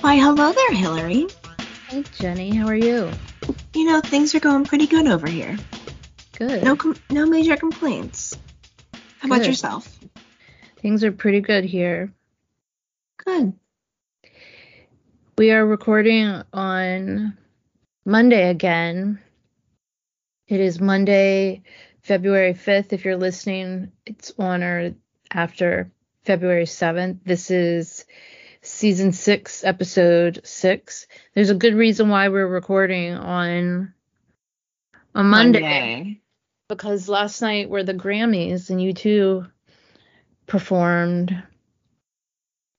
Why, hello there, Hillary. Hey, Jenny. How are you? You know, things are going pretty good over here. Good. No, com- no major complaints. How about yourself? Things are pretty good here. Good. We are recording on Monday again. It is Monday, February 5th. If you're listening, it's on or after February 7th. This is season six, episode six. There's a good reason why we're recording on a Monday. because last night were the Grammys and U2 performed.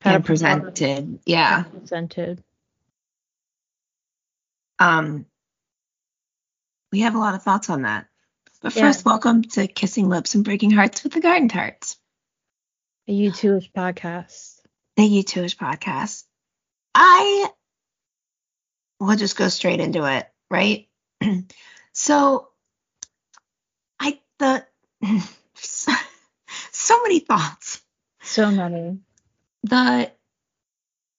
Had a performance- presented. Yeah. Presented. Um, we have a lot of thoughts on that. But Yeah. first, welcome to Kissing Lips and Breaking Hearts with the Garden Tarts, A U2-ish podcast. the YouTubers podcast. I will just go straight into it, right? so, I the so many thoughts. So many. the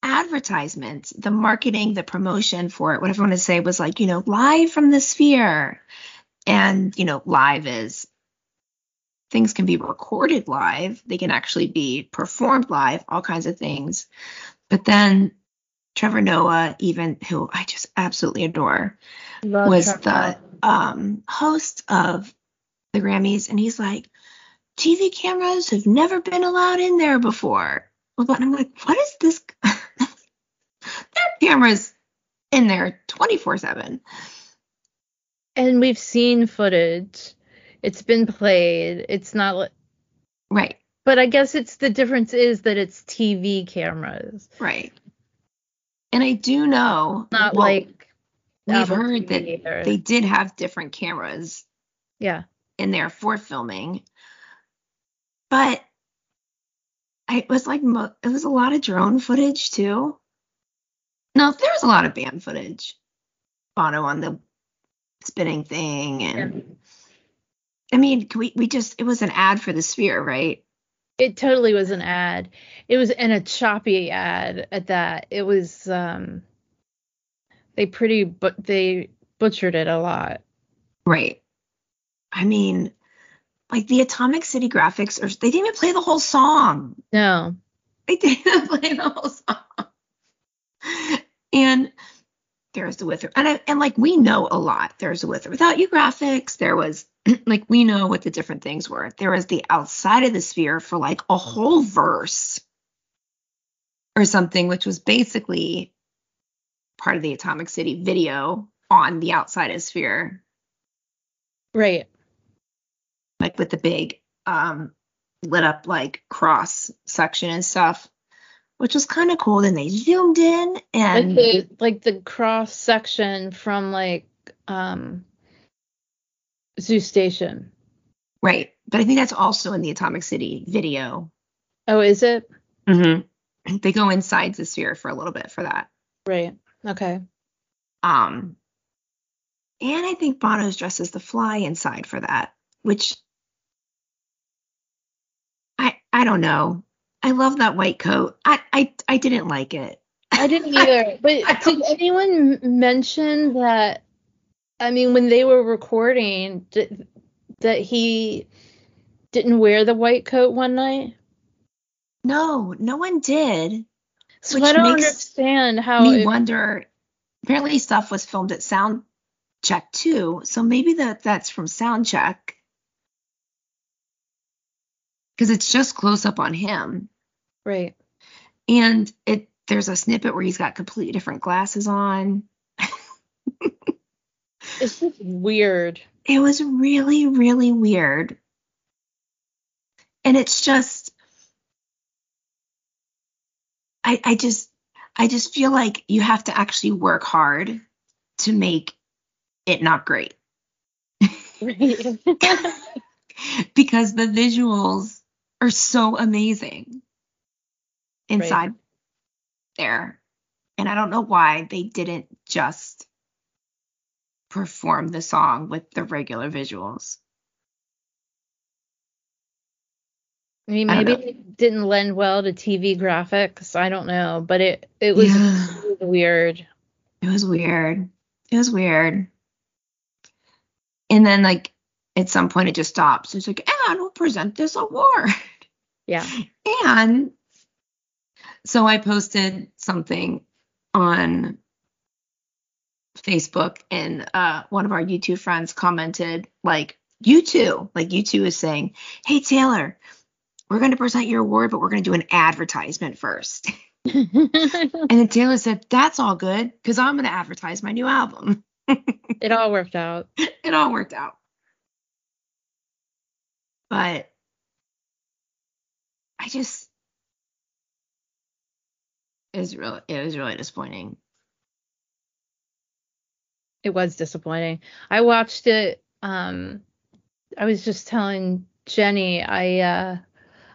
advertisement, the marketing, the promotion for it, whatever what everyone to say was like, you know, live from the sphere. And, you know, live is things can be recorded live, they can actually be performed live, all kinds of things. But then Trevor Noah, even who I just absolutely adore, Love was Trevor. the um, host of the Grammys, and he's like, TV cameras have never been allowed in there before. But I'm like, what is this? there are cameras in there 24 7. And we've seen footage. It's been played. It's not Right, but I guess it's the difference is that it's TV cameras. right. And I do know, Not well, like we've heard that they did have different cameras Yeah. in there for filming. But it was like mo- it was a lot of drone footage too. No, there was a lot of band footage. Bono on the spinning thing and I mean, we we just it was an ad for the Sphere, right? It totally was an ad. It was in a choppy ad at that. It was um they pretty but they butchered it a lot. Right. I mean, like the Atomic City graphics, or they didn't even play the whole song. No. They didn't play the whole song. And there's the with or and I, and like we know a lot. There's the with or without you graphics. There was like we know what the different things were. There was the outside of the sphere for like a whole verse or something, which was basically part of the Atomic City video on the outside of sphere, Right. like with the big um lit up like cross section and stuff. Which was kind of cool. Then they zoomed in and like the like the cross section from like um Zoo Station. Right. But I think that's also in the Atomic City video. Oh, is it? Mm-hmm. They go inside the sphere for a little bit for that. Right. Okay. Um, and I think Bono's dressed as the fly inside for that, which I I don't know. I love that white coat. I I I didn't like it. I didn't either. But did anyone mention that? I mean, when they were recording, that he didn't wear the white coat one night. No, no one did. So Which I don't understand how. Me it- wonder. Apparently, stuff was filmed at sound check too, so maybe that that's from sound check. Because it's just close up on him. right. And it there's a snippet where he's got completely different glasses on. It's just weird. It was really, really weird. And it's just I I just I just feel like you have to actually work hard to make it not great. Right. because the visuals are so amazing inside there. And I don't know why they didn't just perform the song with the regular visuals. I mean, maybe know. it didn't lend well to TV graphics. I don't know, but it it was Yeah. weird. It was weird. It was weird. And then like at some point it just stops. It's like, and we'll present this award. Yeah. And so I posted something on Facebook and uh, one of our U2 friends commented like U2 like U2 is saying hey taylor we're going to present your award but we're going to do an advertisement first and then taylor said that's all good because i'm going to advertise my new album it all worked out. it all worked out but i just it was really it was really disappointing It was disappointing. I watched it. Um, I was just telling Jenny I uh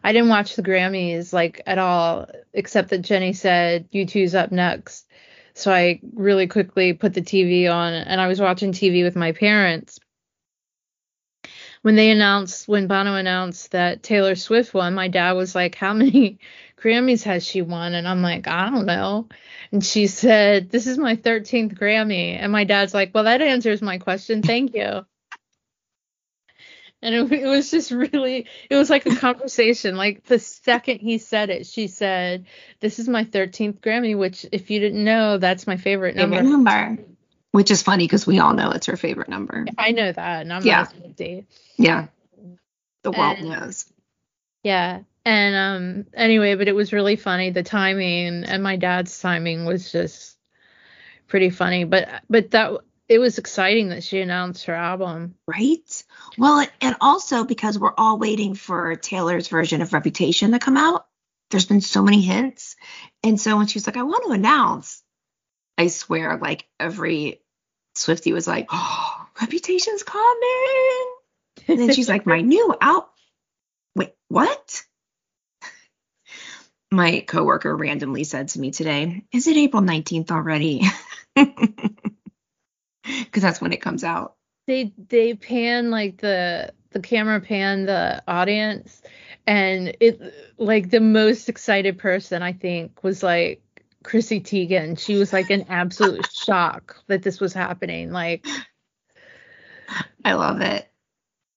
I didn't watch the Grammys like at all, except that Jenny said U2's up next. So I really quickly put the TV on and I was watching TV with my parents. When they announced, when Bono announced that Taylor Swift won, my dad was like, How many Grammys has she won? And I'm like, I don't know. And she said, This is my 13th Grammy. And my dad's like, Well, that answers my question. Thank you. And it, it was just really, it was like a conversation. Like the second he said it, she said, This is my 13th Grammy, which, if you didn't know, that's my favorite number. favorite number which is funny because we all know it's her favorite number I know that, and I'm Yeah. Swiftie. yeah the world And- knows Yeah. And um anyway, but it was really funny. The timing and my dad's timing was just pretty funny. But but that it was exciting that she announced her album. Right? Well, and also because we're all waiting for Taylor's version of Reputation to come out. There's been so many hints. And so when she's like, I want to announce, I swear, like every Swifty was like, Oh, Reputation's coming. And then she's like, My new out. Wait, what? My coworker randomly said to me today, Is it April 19th already? Because that's when it comes out. they they pan like the the camera pan the audience and it like the most excited person I think was like Chrissy Teigen. She was like in absolute shock that this was happening. Like I love it.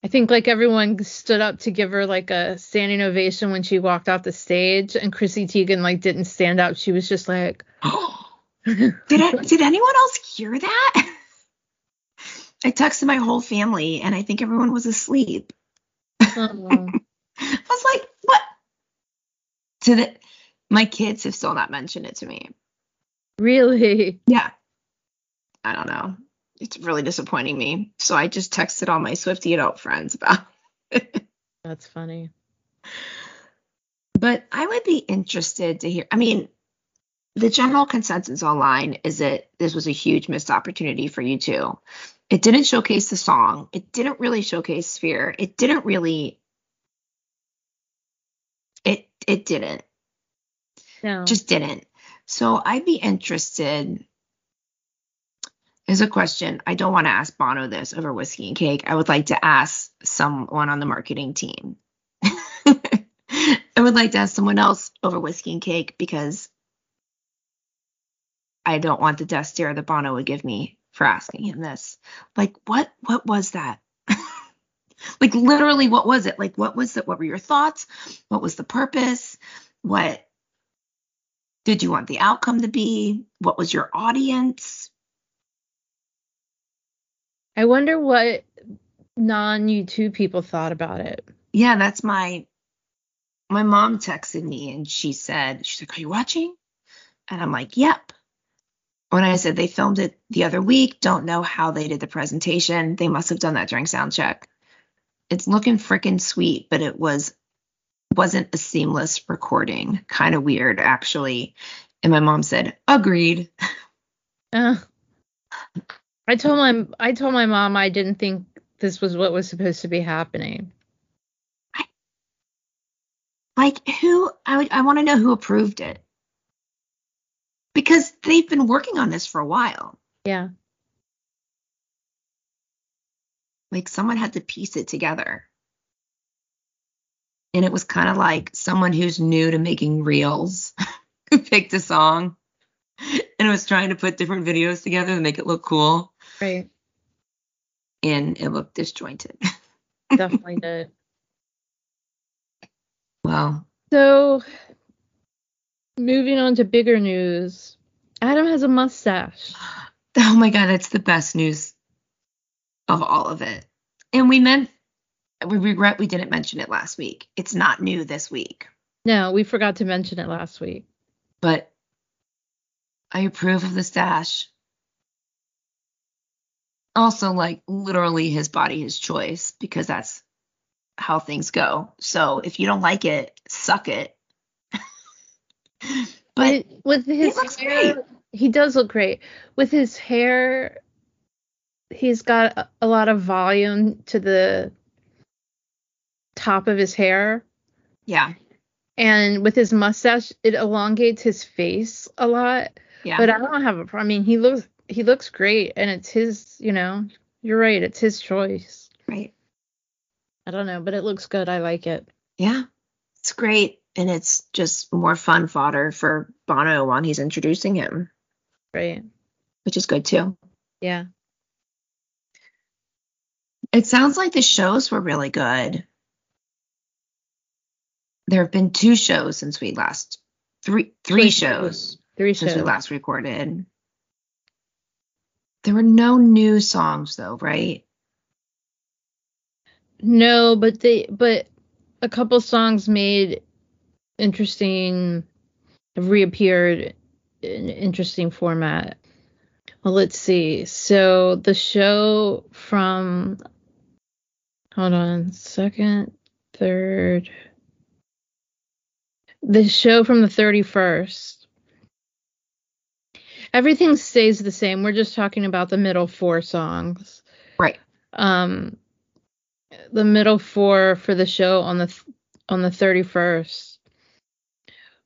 I think like everyone stood up to give her like a standing ovation when she walked off the stage, and Chrissy Teigen like didn't stand up. She was just like, did did anyone else hear that? I texted my whole family and I think everyone was asleep. oh. I was like, what? Did the my kids have still not mentioned it to me. really? Yeah. I don't know. It's really disappointing me. So I just texted all my Swifty adult friends about it. That's funny. But I would be interested to hear. I mean, the general consensus online is that this was a huge missed opportunity for U2. It didn't showcase the song. It didn't really showcase Sphere. It didn't really. It it didn't. No. Just didn't. So I'd be interested. Is a question. I don't want to ask Bono this over whiskey and cake. I would like to ask someone on the marketing team. I would like to ask someone else over whiskey and cake because I don't want the death stare that Bono would give me for asking him this. Like, what what was that? like literally what was it? Like what was it? What were your thoughts? What was the purpose? What did you want the outcome to be? What was your audience? I wonder what non U2 people thought about it. Yeah, that's my my mom texted me and she said, she's like, Are you watching? And I'm like, Yep. When I said they filmed it the other week, don't know how they did the presentation. They must have done that during sound check. It's looking freaking sweet, but it was wasn't a seamless recording. Kind of weird, actually. And my mom said, Agreed. Uh, I told my I told my mom I didn't think this was what was supposed to be happening. I, Like who I I want to know who approved it. Because they've been working on this for a while. Yeah. Like someone had to piece it together. And it was kind of like someone who's new to making reels who picked a song and was trying to put different videos together to make it look cool. Right. And it looked disjointed. Definitely did. Wow. So, moving on to bigger news. Adam has a mustache. Oh my god, it's the best news of all of it. And we meant we regret we didn't mention it last week. It's not new this week. No, we forgot to mention it last week. But I approve of the stash. Also, like literally his body, his choice, because that's how things go. So if you don't like it, suck it. but with his hair, great. he does look great. With his hair, he's got a, a lot of volume to the top of his hair. yeah, And with his mustache, it elongates his face a lot. yeah. But I don't have a problem. I mean, he looks he looks great, and it's his. You know, you're right. It's his choice. right. I don't know, but it looks good. I like it. Yeah. It's great. And it's just more fun fodder for Bono when he's introducing him, Right. which is good too. Yeah. It sounds like the shows were really good. There have been two shows since we last three three Three shows Three since shows. we last recorded. There were no new songs though, right? No, but they but a couple songs made interesting have reappeared in interesting format. Well, let's see. So the show from hold on, second, third. The show from the 31st. Everything stays the same. We're just talking about the middle four songs. Right. Um the middle four for the show on the th- on the 31st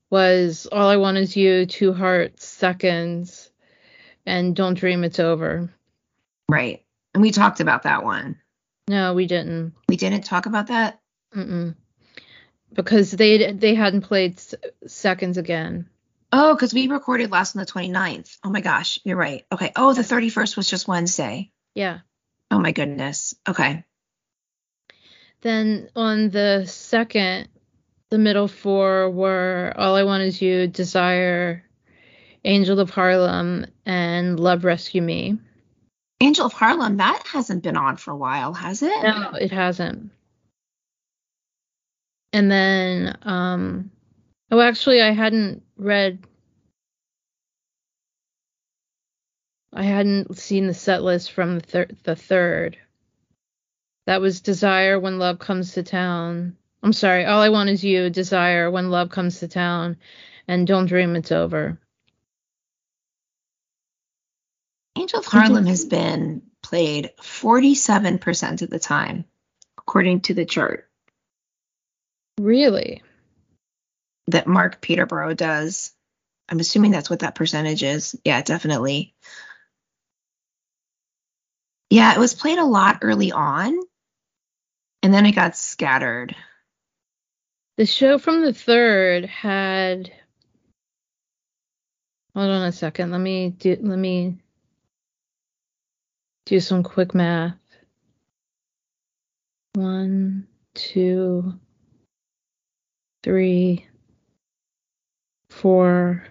was all I want is you, two hearts, seconds, and don't dream it's over. Right. And we talked about that one. No, we didn't. We didn't talk about that. Mm-mm. Because they they hadn't played s- seconds again. Oh, because we recorded last on the 29th. Oh my gosh, you're right. Okay. Oh, the 31st was just Wednesday. Yeah. Oh my goodness. Okay. Then on the second, the middle four were All I Want Is You, Desire, Angel of Harlem, and Love Rescue Me. Angel of Harlem, that hasn't been on for a while, has it? No, it hasn't. And then, um, oh, actually, I hadn't read, I hadn't seen the set list from the, thir- the third. That was Desire When Love Comes to Town. I'm sorry, All I Want Is You, Desire When Love Comes to Town, and Don't Dream It's Over. Angel of Harlem has been played 47% of the time, according to the chart Really? that Mark Peterborough does. I'm assuming that's what that percentage is. Yeah, definitely. Yeah, it was played a lot early on, and then it got scattered. The show from the third had. Hold on a second. Let me do. Let me do some quick math. One, two, three, four,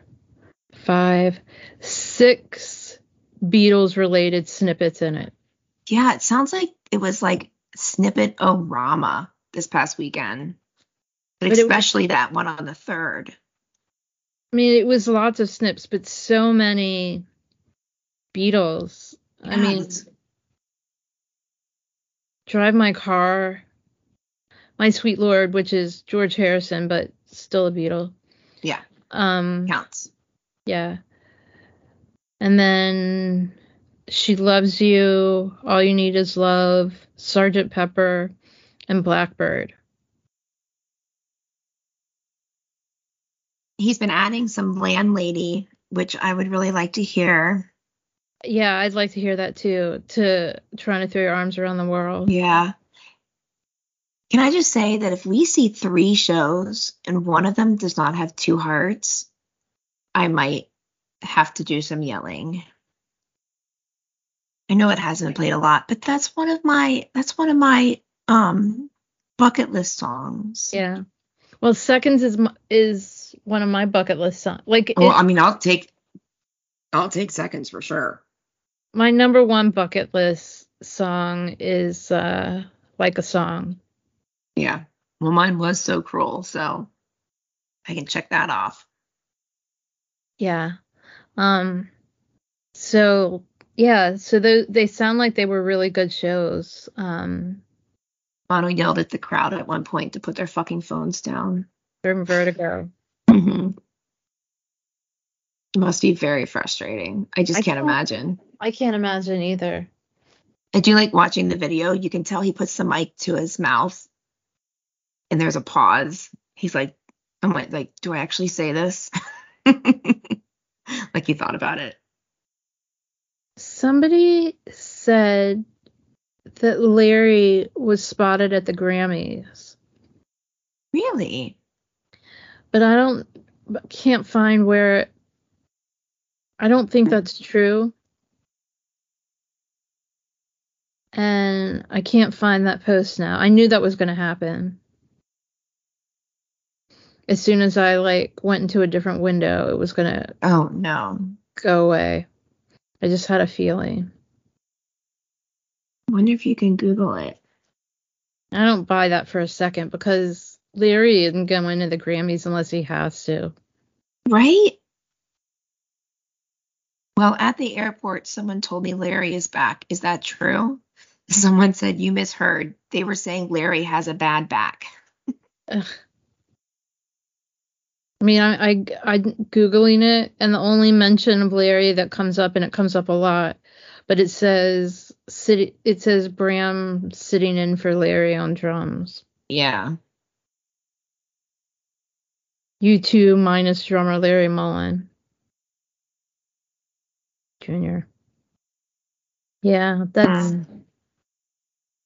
five, six Beatles related snippets in it. Yeah, it sounds like it was like snippet orama this past weekend, but, But it was- especially that one on the third. I mean, it was lots of snips, but so many Beatles. I mean, Drive My Car, My Sweet Lord, which is George Harrison, but still a Beatle. Yeah, Um, counts. yeah. And then She Loves You, All You Need Is Love, Sergeant Pepper, and Blackbird. He's been adding some landlady, which I would really like to hear. Yeah, I'd like to hear that too. To trying to throw your arms around the world. Yeah. Can I just say that if we see three shows and one of them does not have two hearts, I might have to do some yelling. I know it hasn't played a lot, but that's one of my that's one of my um bucket list songs. Yeah. Well, Seconds is is one of my bucket list songs. Like Well, it- I mean, I'll take I'll take seconds for sure. my number one bucket list song is uh like a song. Yeah. Well, mine was so cruel, so I can check that off. Yeah. Um so yeah, so they they sound like they were really good shows. Um Bono yelled at the crowd at one point to put their fucking phones down. from Vertigo. mm-hmm. It must be very frustrating. I just I can't can't- imagine. I can't imagine either. I do like watching the video. You can tell he puts the mic to his mouth and there's a pause. He's like, I'm like, like, do I actually say this? like he thought about it. Somebody said that Larry was spotted at the Grammys, Really? but I don't can't find where I don't think hmm. that's true. And I can't find that post now. I knew that was going to happen. As soon as I like went into a different window, it was going to Oh no. go away. I just had a feeling. Wonder if you can Google it. I don't buy that for a second because Larry isn't going to the Grammys unless he has to. Right? Well, at the airport, someone told me Larry is back. Is that true? Someone said you misheard. They were saying Larry has a bad back. I mean, I, I I'm googling it, and the only mention of Larry that comes up, and it comes up a lot, but it says city. It says Bram sitting in for Larry on drums. Yeah. U2 minus drummer Larry Mullen Jr. Yeah, that's. Um,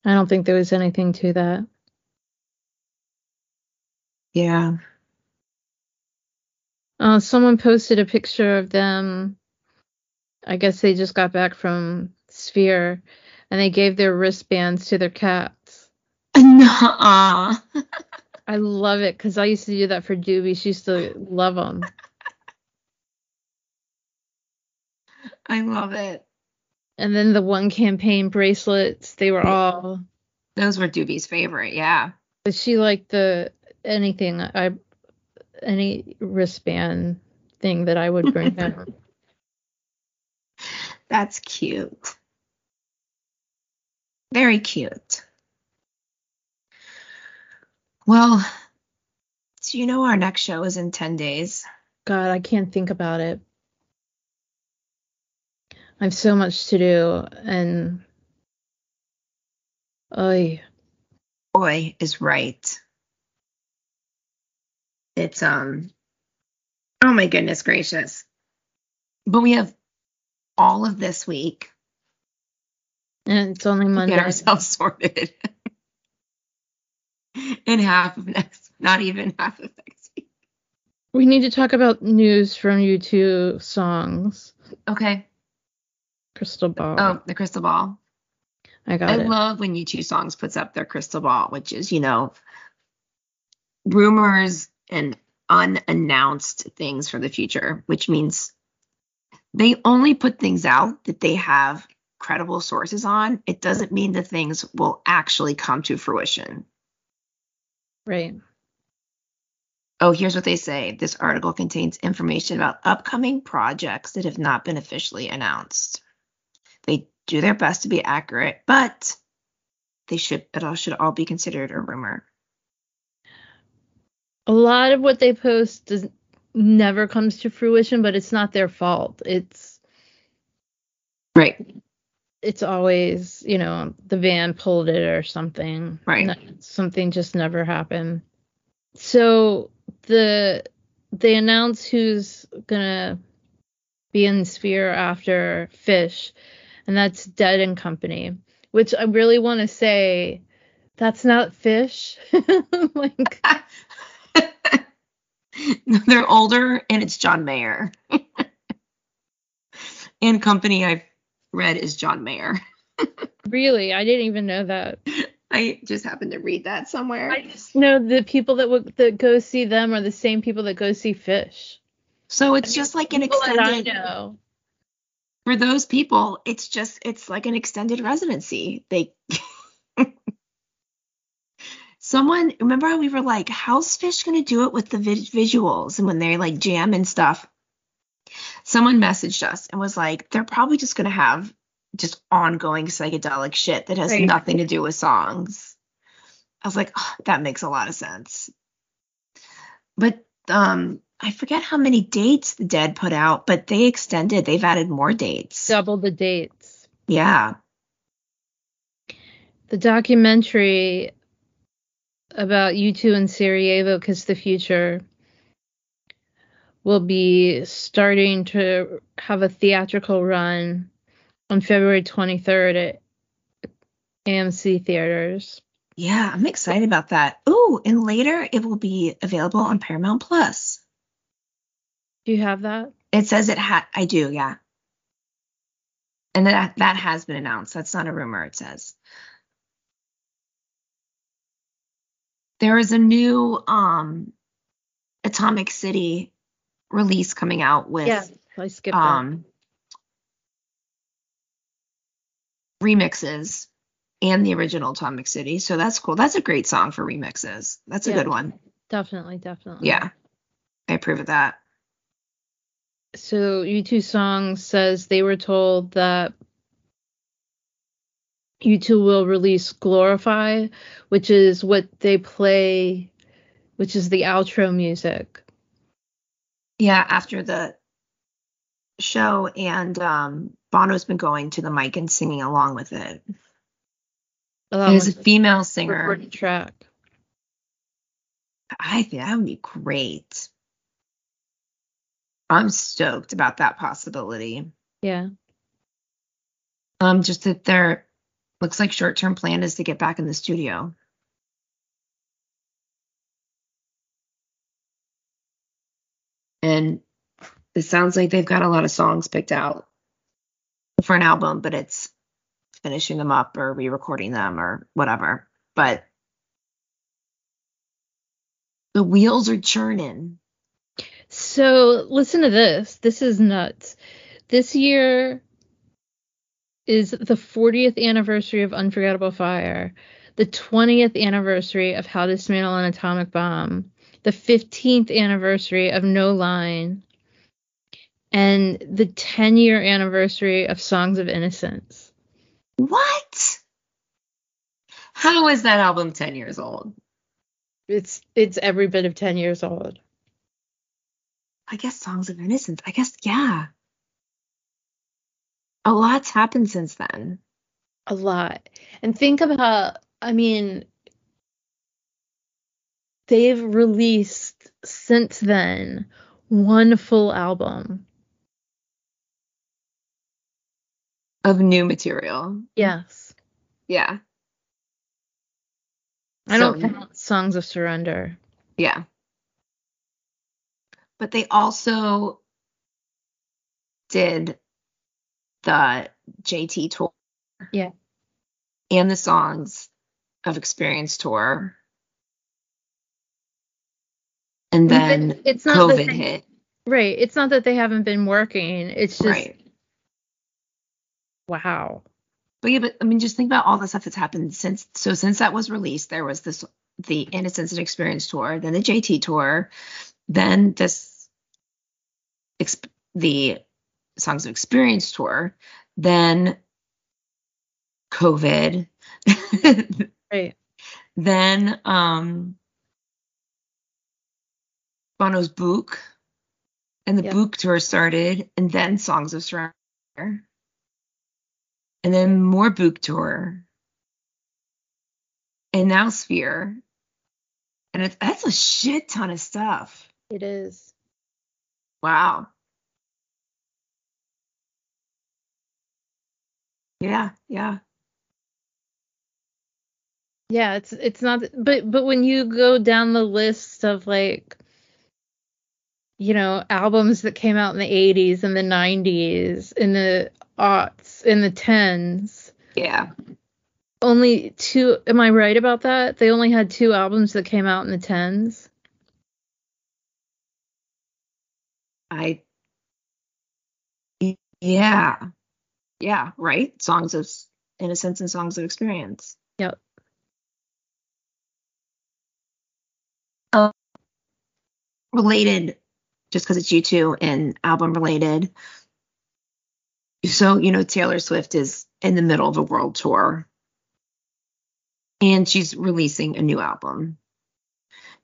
I don't think there was anything to that. yeah. Uh, someone posted a picture of them. I guess they just got back from Sphere, and they gave their wristbands to their cats. Nuh-uh. I love it because I used to do that for Doobie. She used to love them. I love it. And then the one campaign bracelets, they were all. Those were Doobie's favorite. Yeah. But she liked the anything I any wristband thing that I would bring her. That's cute. Very cute. Well, do you know our next show is in 10 days. God, I can't think about it. I have so much to do, and oh, Boy is right. It's um oh my goodness gracious. But we have all of this week and it's only to Monday. get ourselves sorted. in half of next not even half of next week. We need to talk about news from U2 songs. Okay. Crystal Ball. Oh, the crystal ball. I got I it. love when U2 Songs puts up their crystal ball, which is, you know, rumors and unannounced things for the future, which means they only put things out that they have credible sources on. It doesn't mean the things will actually come to fruition. right. Oh, here's what they say. This article contains information about upcoming projects that have not been officially announced. They do their best to be accurate, but they should it all should all be considered a rumor. A lot of what they post does never comes to fruition, but it's not their fault. It's Right. it's always, you know, the van pulled it or something. Right. Something just never happened. So the they announce who's gonna be in Sphere after Phish, and that's Dead and Company. Which I really want to say That's not Phish. like They're older, and it's John Mayer. and company I've read is John Mayer. really, I didn't even know that. I just happened to read that somewhere. I just know the people that would that go see them are the same people that go see Phish. so it's just like an extended. I know. for those people. It's just it's like an extended residency. They. Someone remember how we were like, how's Phish gonna do it with the vis- visuals and when they like jam and stuff? Someone messaged us and was like, they're probably just gonna have just ongoing psychedelic shit that has Right. nothing to do with songs. I was like, oh, that makes a lot of sense. But um, I forget how many dates the Dead put out, but they extended. They've added more dates. Double the dates. Yeah. The documentary about U2 and Sarajevo Kiss the Future will be starting to have a theatrical run on February 23rd at AMC theaters. Yeah, I'm excited about that. Oh, and later it will be available on Paramount Plus. Do you have that? It says it ha I do, yeah. And that that has been announced. That's not a rumor, it says. There is a new um Atomic City release coming out with yeah, I skipped that. um remixes and the original Atomic City. So that's cool. That's a great song for remixes. That's a Yeah. good one. Definitely, definitely. Yeah. I approve of that. So U2 Song says they were told that U2 will release Glorify, which is what they play, which is the outro music. Yeah, after the show and um Bono's been going to the mic and singing along with it. Along And a female singer. track. I think that would be great. I'm stoked about that possibility. Yeah. Um, just that their looks like short term plan is to get back in the studio. And it sounds like they've got a lot of songs picked out for an album, but it's finishing them up or re-recording them or whatever. But the wheels are churning. So listen to this. This is nuts. This year is the 40th anniversary of Unforgettable Fire, the 20th anniversary of How to Dismantle an Atomic Bomb, the 15th anniversary of No Line, and the 10 year anniversary of Songs of Innocence. What? How is that album 10 years old? It's it's every bit of 10 years old. I guess Songs of Innocence. I guess, yeah. A lot's happened since then. A lot. And think about, I mean, they've released since then one full album. Of new material. Yes. Yeah. I don't count Songs of Surrender. Yeah. But they also did the JT tour. Yeah. And the songs of Experience tour. And then it's not COVID they- hit. Right. It's not that they haven't been working. It's just Right. wow. But yeah, but I mean, just think about all the stuff that's happened since. So since that was released, there was this the Innocence and Experience tour, then the JT tour, then this exp- the Songs of Experience tour, then COVID, Right. then um Bono's Book, and the Yep. Book tour started, and then Songs of Surrender, and then more Book tour, and now Sphere, and it's that's a shit ton of stuff. It is. Wow. Yeah, yeah. Yeah, it's it's not but but when you go down the list of like you know, albums that came out in the 80s and the 90s, in the aughts, in the 10s. Yeah. Only two am I right about that? They only had two albums that came out in the 10s. I yeah. Yeah, right? Songs of Innocence and Songs of Experience. Yep. Um, related, just because it's U2 and album related. So, you know, Taylor Swift is in the middle of a world tour and she's releasing a new album.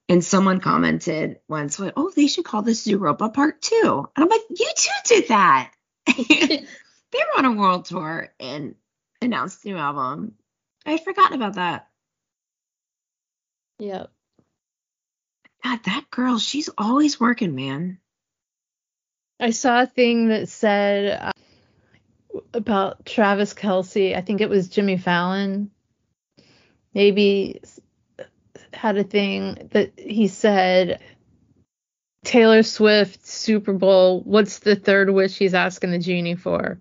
And someone commented once, oh, they should call this Zooropa Part 2. And I'm like, U2 did that. they were on a world tour and announced a new album. I had forgotten about that. Yep. God, that girl, she's always working, man. I saw a thing that said uh, about Travis Kelce. I think it was Jimmy Fallon. Maybe had a thing that he said Taylor Swift Super Bowl. What's the third wish he's asking the genie for?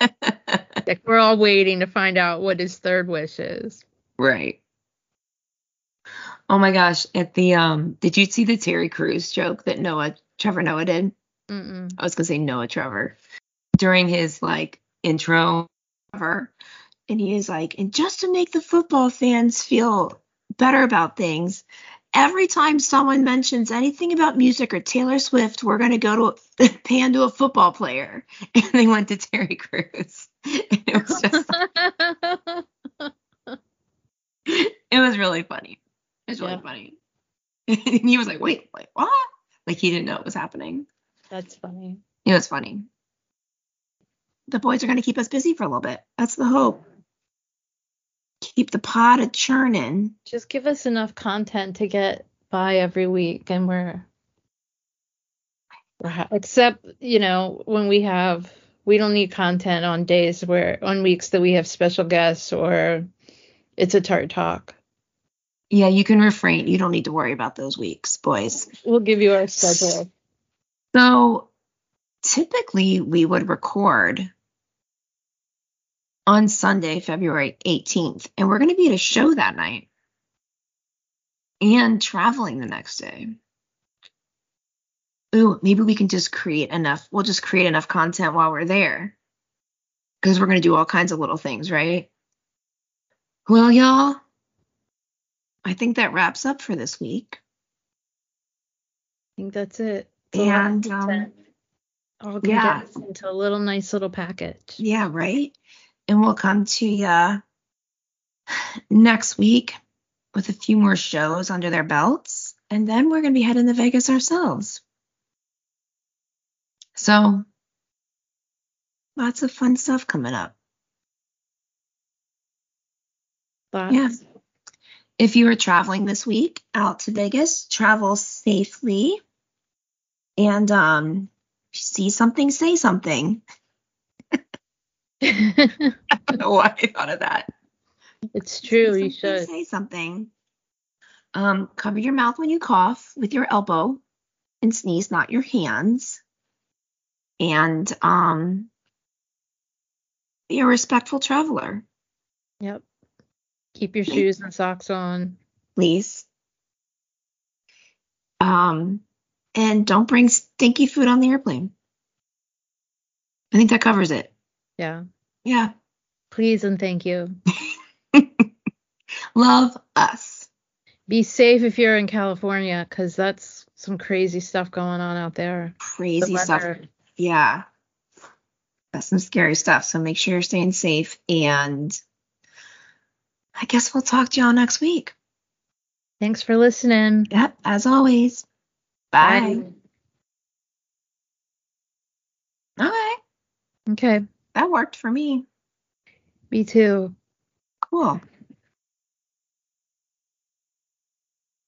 like we're all waiting to find out what his third wish is. Right. Oh my gosh! At the um, did you see the Terry Crews joke that Noah Trevor Noah did? Mm-mm. I was gonna say Noah Trevor during his like intro, Trevor, and he is like, and just to make the football fans feel better about things, every time someone mentions anything about music or Taylor Swift, we're gonna go to a, pan to a football player, and they went to Terry Crews. And it was just, it was really funny. It was really Yeah. funny. and he was like, wait, like what? Like he didn't know it was happening. That's funny. It was funny. The boys are going to keep us busy for a little bit. That's the hope. Keep the pot a churning. Just give us enough content to get by every week, and we're, we're ha- except you know when we have we don't need content on days where on weeks that we have special guests or it's a tart talk. Yeah, you can refrain. You don't need to worry about those weeks, boys. We'll give you our schedule. So typically we would record on Sunday, February 18th, and we're going to be at a show that night and traveling the next day. Ooh, maybe we can just create enough. We'll just create enough content while we're there because we're going to do all kinds of little things, right? Well, y'all, I think that wraps up for this week. I think that's it. It's a lot of And um, all yeah. into a little nice little package. Yeah, right. And we'll come to you next week with a few more shows under their belts. And then we're going to be heading to Vegas ourselves. So, lots of fun stuff coming up. Lots. Yeah. If you are traveling this week out to Vegas, travel safely. And um, if you see something, say something. I don't know why I thought of that. it's true. You should. say something. Um, cover your mouth when you cough with your elbow and sneeze, not your hands. And um, be a respectful traveler, Yep. Keep your shoes and socks on. please. Um, and don't bring stinky food on the airplane. I think that covers it. Yeah. Yeah. Please and thank you. Love us. Be safe if you're in California, because that's some crazy stuff going on out there. The Crazy stuff. yeah, that's some scary stuff. So make sure you're staying safe. And I guess we'll talk to y'all next week. Thanks for listening. Yep, as always. Bye. Okay, Okay. That worked for me. Me too. Cool.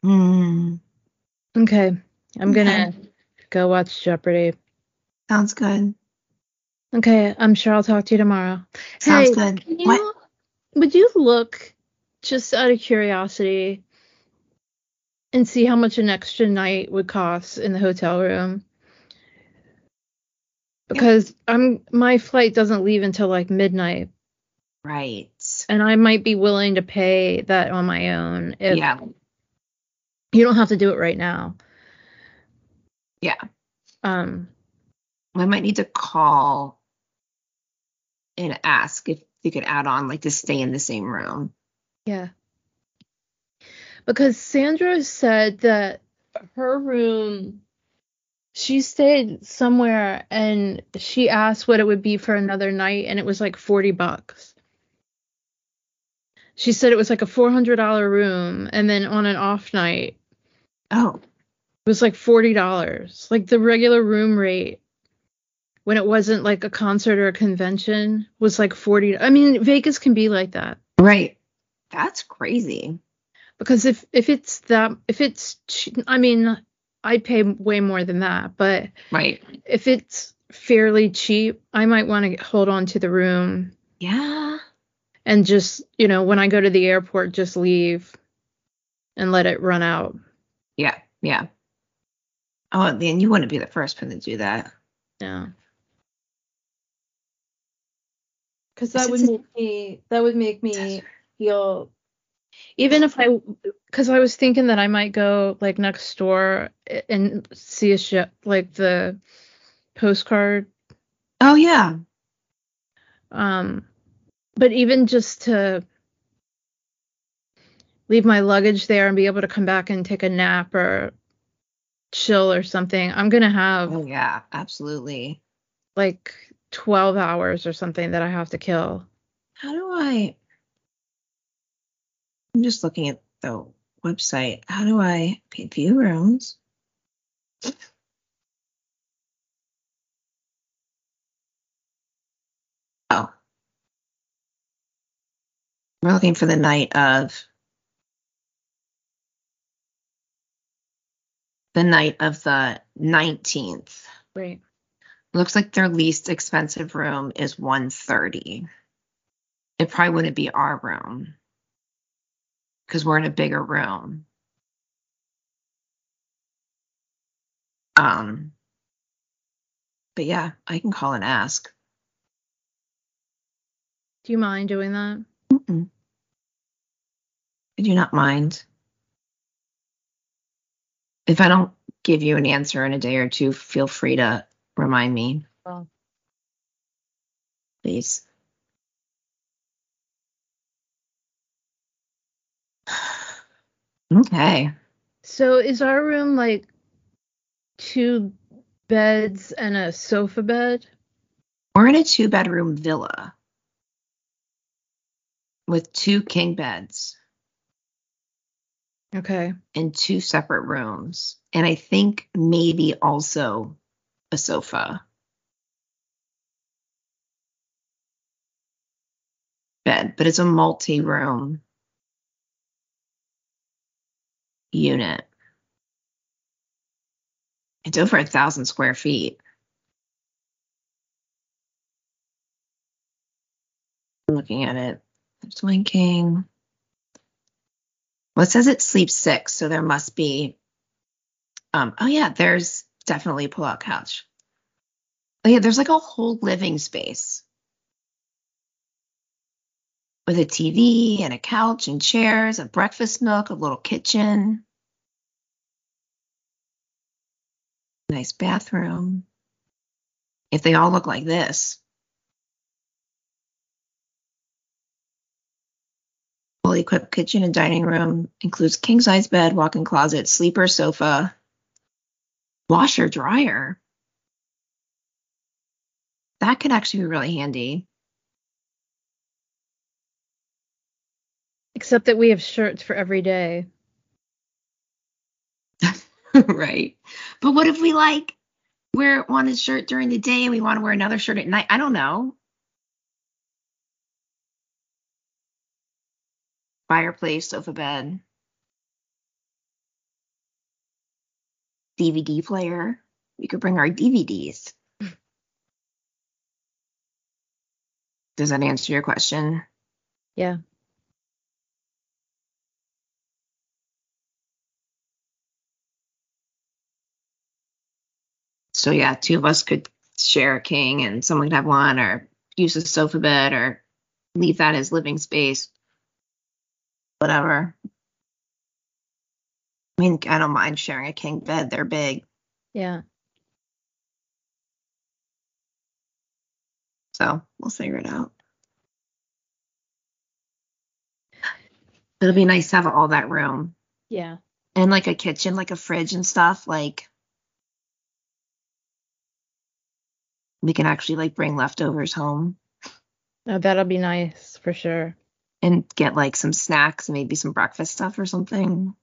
Hmm, Okay. I'm gonna go watch Jeopardy. sounds good. Okay. I'm sure I'll talk to you tomorrow. Sounds hey, good. You, What? Would you look just out of curiosity and see how much an extra night would cost in the hotel room. Because I'm my flight doesn't leave until like midnight. Right. And I might be willing to pay that on my own if yeah. you don't have to do it right now. Yeah. Um I might need to call and ask if you could add on like to stay in the same room. Yeah. Because Sandra said that her room, she stayed somewhere and she asked what it would be for another night, and it was like 40 bucks. She said it was like a $400 room, and then on an off night, Oh, it was like $40. Like the regular room rate when it wasn't like a concert or a convention was like 40. I mean, Vegas can be like that. right. That's crazy. because if if it's that if it's i mean i'd pay way more than that but Right. if it's fairly cheap i might want to hold on to the room Yeah. and just you know when i go to the airport just leave and let it run out Yeah. Yeah. Oh, then you wouldn't be the first one to do that. yeah because that would make me that would make me feel even if i because i was thinking that i might go like next door and see a ship, like the postcard Oh yeah. Um, but even just to leave my luggage there and be able to come back and take a nap or chill or something, I'm gonna have Oh yeah. Absolutely. like 12 hours or something that I have to kill. How do I? I'm just looking at the website. How do I pay view rooms? Oh. We're looking for the night of the night of the 19th. Right. Looks like their least expensive room is 130. It probably wouldn't be our room because we're in a bigger room. Um, but yeah, I can call and ask. Do you mind doing that? Mm-mm. I do not mind. If I don't give you an answer in a day or two, feel free to remind me, Well, please. Okay. so is our room like two beds and a sofa bed? We're in a two bedroom villa with two king beds Okay. and two separate rooms. And I think maybe also a sofa bed, but it's a multi room unit. It's over a thousand square feet. I'm looking at it. It's one king. Well, it says it sleeps six, so there must be. Um. Oh yeah, there's definitely a pull-out couch. Oh yeah, there's like a whole living space with a TV and a couch and chairs, a breakfast nook, a little kitchen, nice bathroom. If they all look like this, fully equipped kitchen and dining room includes king size bed, walk-in closet, sleeper sofa, washer dryer. That could actually be really handy. Except that we have shirts for every day. right. But what if we like wear one shirt during the day and we want to wear another shirt at night? I don't know. Fireplace, sofa bed, DVD player. We could bring our DVDs. Does that answer your question? Yeah. So yeah, two of us could share a king and someone could have one or use a sofa bed or leave that as living space. Whatever. I mean, I don't mind sharing a king bed. They're big. Yeah. So we'll figure it out. It'll be nice to have all that room Yeah. and like a kitchen, like a fridge and stuff. Like we can actually like bring leftovers home Oh, that'll be nice for sure. and get like some snacks and maybe some breakfast stuff or something.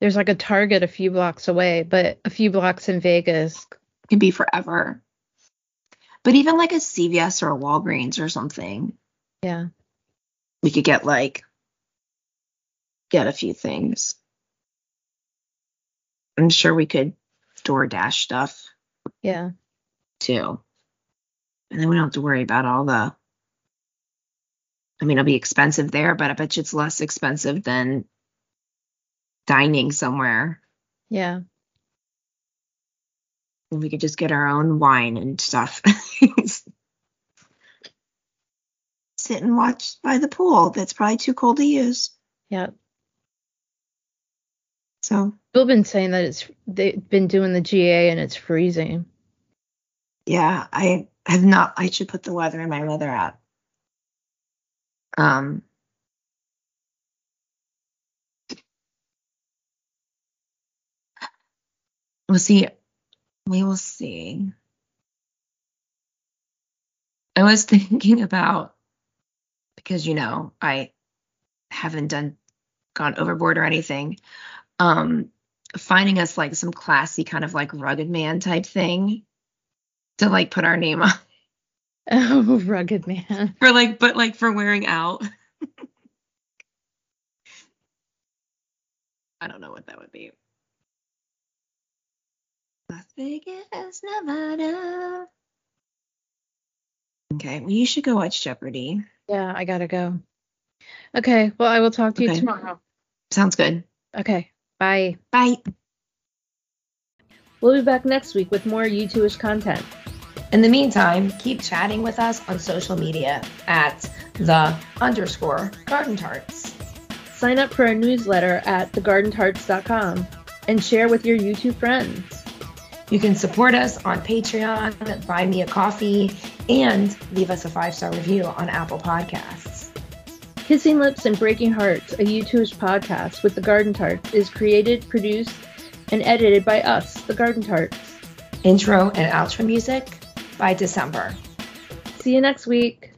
There's like a Target a few blocks away, but a few blocks in Vegas. Could be forever. But even like a CVS or a Walgreens or something, Yeah. we could get like get a few things. I'm sure we could DoorDash stuff Yeah. too. And then we don't have to worry about all the I mean, it'll be expensive there, but I bet you it's less expensive than dining somewhere. Yeah. And we could just get our own wine and stuff. Sit and watch by the pool. That's probably too cold to use. Yeah. So People been saying that it's they've been doing the GA and it's freezing. yeah, I have not I should put the weather in my weather app. Um We'll see. We will see. I was thinking about because you know I haven't done gone overboard or anything. Um, finding us like some classy kind of like rugged man type thing to like put our name on Oh, rugged man. for like, but like for wearing out. I don't know what that would be. Las Vegas, Nevada. Okay, well, you should go watch Jeopardy. Yeah, I gotta go. Okay, well, I will talk to you tomorrow. Sounds good. Okay, bye. Bye. We'll be back next week with more U2ish content. In the meantime, keep chatting with us on social media at the underscore garden tarts. Sign up for our newsletter at thegardentarts.com and share with your U2 friends. You can support us on Patreon, buy me a coffee, and leave us a five star review on Apple Podcasts. Kissing Lips and Breaking Hearts, a U2ish podcast with the Garden Tarts, is created, produced, and edited by us, the Garden Tarts. Intro and outro music by December. See you next week.